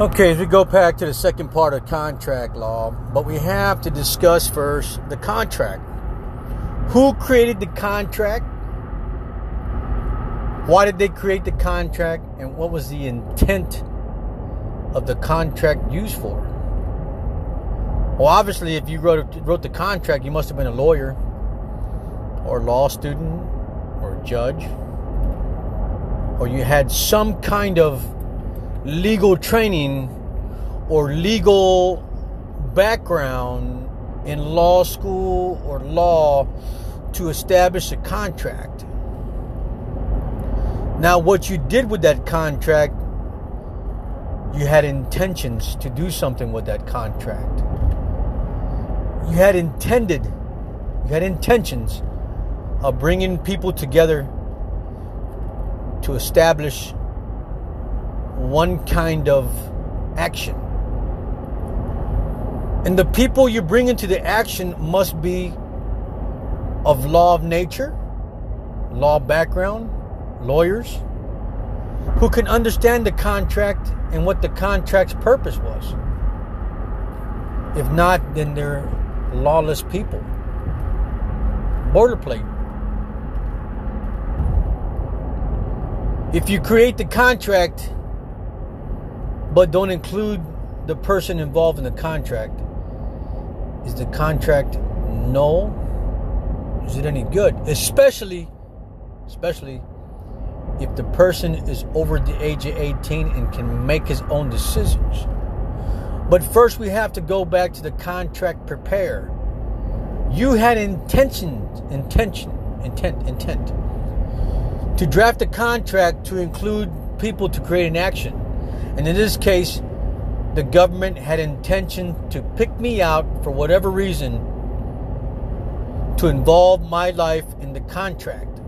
Okay, as we go back to the second part of contract law, but we have to discuss first the contract. Who created the contract? Why did they create the contract? And what was the intent of the contract used for? Well, obviously, if you wrote, wrote the contract, you must have been a lawyer or law student or a judge, or you had some kind of legal training or legal background in law school or law to establish a contract. Now, what you did with that contract, you had intentions to do something with that contract. You had intended, you had intentions of bringing people together to establish one kind of action. And the people you bring into the action must be of law of nature, law background, lawyers, who can understand the contract and what the contract's purpose was. If not, then they're lawless people. Boilerplate. If you create the contract but don't include the person involved in the contract, is the contract null? Is it any good? Especially, especially if the person is over the age of 18 and can make his own decisions. But first, we have to go back to the contract prepare. You had intention, intention, intent, intent to draft a contract to include people to create an action. And in this case, the government had intention to pick me out for whatever reason to involve my life in the contract,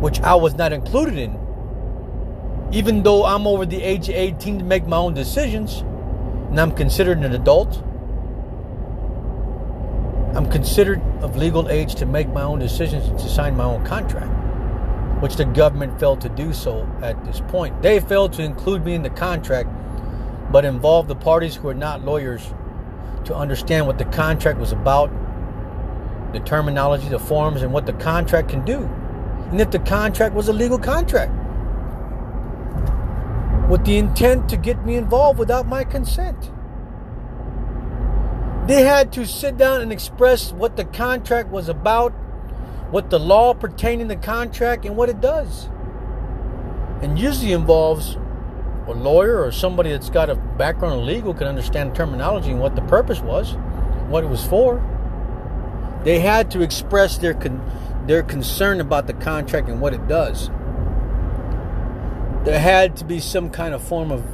which I was not included in. Even though I'm over the age of 18 to make my own decisions, and I'm considered an adult, I'm considered of legal age to make my own decisions and to sign my own contract which the government failed to do so at this point. They failed to include me in the contract, but involved the parties who are not lawyers to understand what the contract was about, the terminology, the forms, and what the contract can do. And if the contract was a legal contract, with the intent to get me involved without my consent. They had to sit down and express what the contract was about what the law pertaining to contract and what it does. And usually involves a lawyer or somebody that's got a background in legal can understand terminology and what the purpose was, what it was for. They had to express their con- their concern about the contract and what it does. There had to be some kind of form of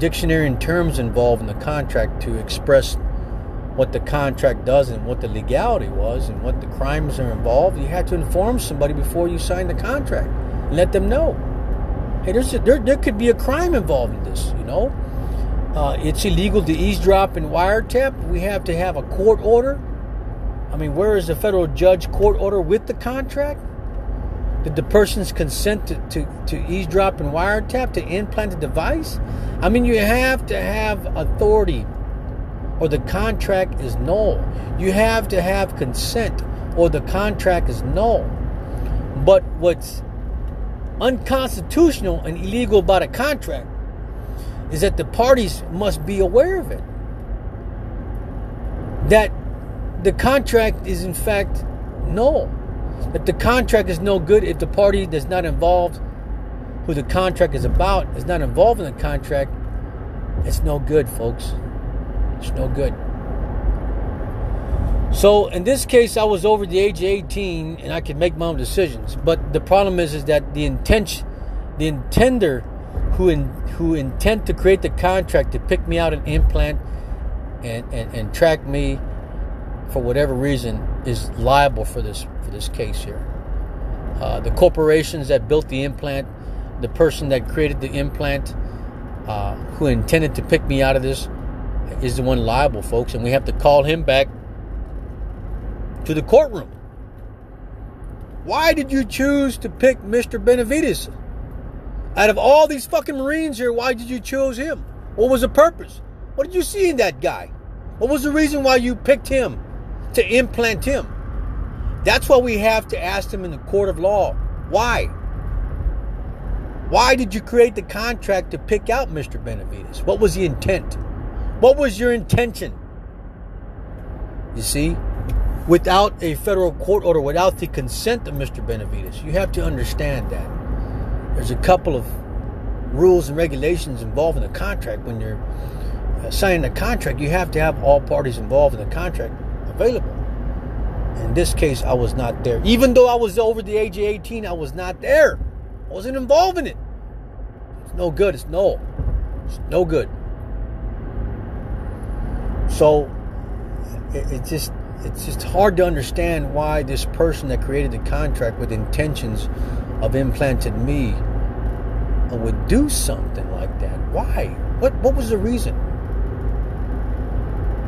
dictionary and terms involved in the contract to express what the contract does and what the legality was and what the crimes are involved, you had to inform somebody before you sign the contract and let them know. Hey, there's a, there, there could be a crime involved in this, you know. Uh, it's illegal to eavesdrop and wiretap. We have to have a court order. I mean, where is the federal judge court order with the contract? Did the person's consent to, to, to eavesdrop and wiretap to implant a device? I mean, you have to have authority or the contract is null. You have to have consent or the contract is null. But what's unconstitutional and illegal about a contract is that the parties must be aware of it. That the contract is in fact null. That the contract is no good if the party that's not involved, who the contract is about, is not involved in the contract. It's no good, folks. It's no good. So in this case, I was over the age of 18 and I could make my own decisions. But the problem is, is that the intention, the intender who in, who intend to create the contract to pick me out an implant and, and, and track me for whatever reason is liable for this for this case here. Uh, the corporations that built the implant, the person that created the implant, uh, who intended to pick me out of this, is the one liable, folks, and we have to call him back to the courtroom. Why did you choose to pick Mr. Benavides? Out of all these fucking Marines here, why did you choose him? What was the purpose? What did you see in that guy? What was the reason why you picked him to implant him? That's what we have to ask them in the court of law. Why? Why did you create the contract to pick out Mr. Benavides? What was the intent? What was your intention? You see, without a federal court order, without the consent of Mr. Benavides, you have to understand that there's a couple of rules and regulations involved in the contract. When you're uh, signing a contract, you have to have all parties involved in the contract available. In this case, I was not there. Even though I was over the age of 18, I was not there. I wasn't involved in it. It's no good. It's no. It's no good. So it, it just it's just hard to understand why this person that created the contract with intentions of implanting me would do something like that. Why? What what was the reason?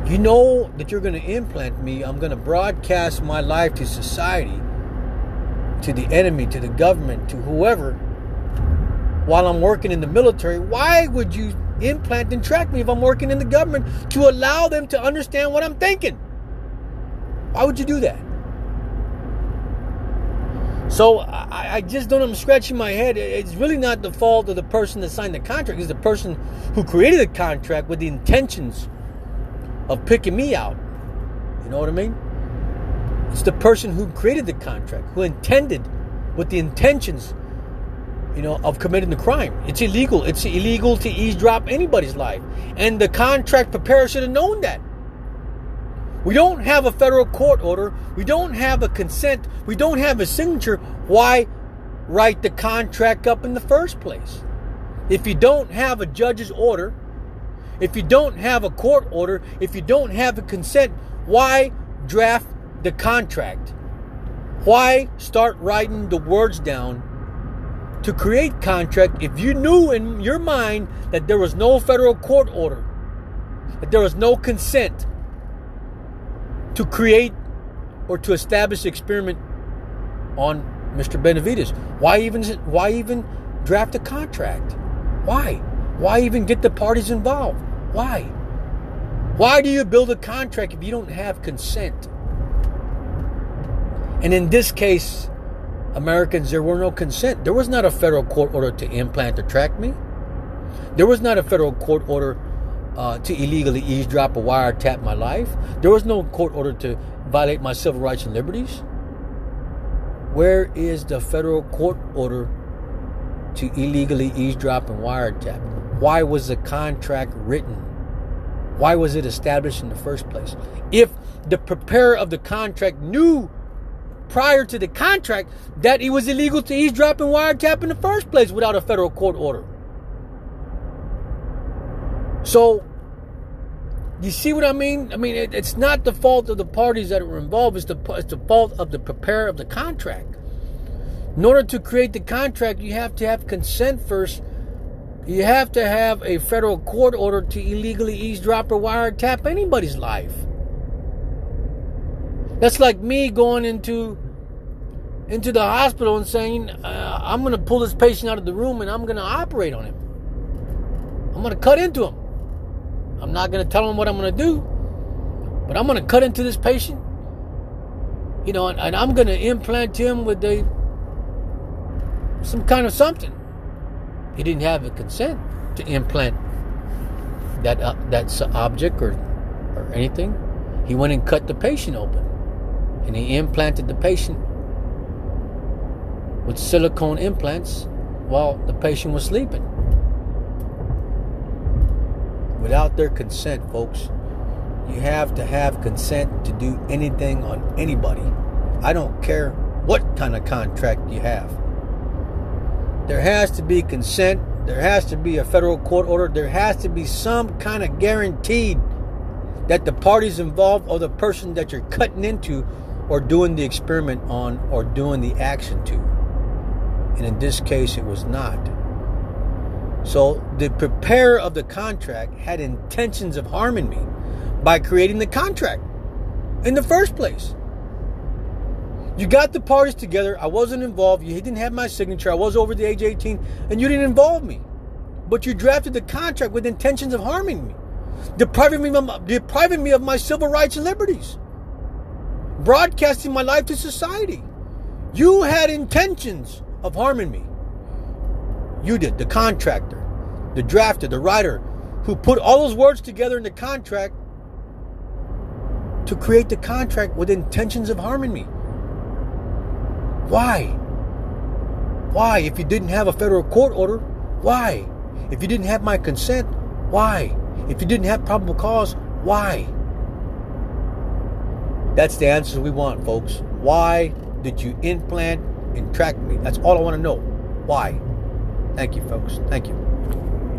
You know that you're going to implant me. I'm going to broadcast my life to society, to the enemy, to the government, to whoever, while I'm working in the military. Why would you implant and track me if I'm working in the government to allow them to understand what I'm thinking? Why would you do that? So I, I, just don't. I'm scratching my head. It's really not the fault of the person that signed the contract. It's the person who created the contract with the intentions of picking me out. You know what I mean? It's the person who created the contract, who intended with the intentions, you know, of committing the crime. It's illegal. It's illegal to eavesdrop anybody's life. And the contract preparer should have known that. We don't have a federal court order. We don't have a consent. We don't have a signature. Why write the contract up in the first place? If you don't have a judge's order, if you don't have a court order, if you don't have a consent, why draft the contract? Why start writing the words down to create contract if you knew in your mind that there was no federal court order, that there was no consent to create or to establish experiment on Mr. Benavides? Why even why even draft a contract? Why? Why even get the parties involved? Why? Why do you build a contract if you don't have consent? And in this case, Americans, there were no consent. There was not a federal court order to implant or track me. There was not a federal court order uh, to illegally eavesdrop or wiretap my life. There was no court order to violate my civil rights and liberties. Where is the federal court order to illegally eavesdrop and wiretap? Why was the contract written? Why was it established in the first place? If the preparer of the contract knew prior to the contract that it was illegal to eavesdrop and wiretap in the first place without a federal court order. So, you see what I mean? I mean, it, it's not the fault of the parties that were involved, it's the, it's the fault of the preparer of the contract. In order to create the contract, you have to have consent first you have to have a federal court order to illegally eavesdrop or wiretap anybody's life. That's like me going into into the hospital and saying, uh, "I'm going to pull this patient out of the room and I'm going to operate on him. I'm going to cut into him. I'm not going to tell him what I'm going to do, but I'm going to cut into this patient. You know, and, and I'm going to implant him with a some kind of something." He didn't have a consent to implant that uh, that object or or anything. He went and cut the patient open, and he implanted the patient with silicone implants while the patient was sleeping. Without their consent, folks, you have to have consent to do anything on anybody. I don't care what kind of contract you have. There has to be consent. There has to be a federal court order. There has to be some kind of guaranteed that the parties involved or the person that you're cutting into or doing the experiment on or doing the action to. And in this case, it was not. So the preparer of the contract had intentions of harming me by creating the contract in the first place. You got the parties together. I wasn't involved. You didn't have my signature. I was over the age 18, and you didn't involve me. But you drafted the contract with intentions of harming me, depriving me, of, depriving me of my civil rights and liberties, broadcasting my life to society. You had intentions of harming me. You did, the contractor, the drafter, the writer, who put all those words together in the contract to create the contract with intentions of harming me. Why? Why? If you didn't have a federal court order, why? If you didn't have my consent, why? If you didn't have probable cause, why? That's the answers we want, folks. Why did you implant and track me? That's all I want to know. Why? Thank you, folks. Thank you.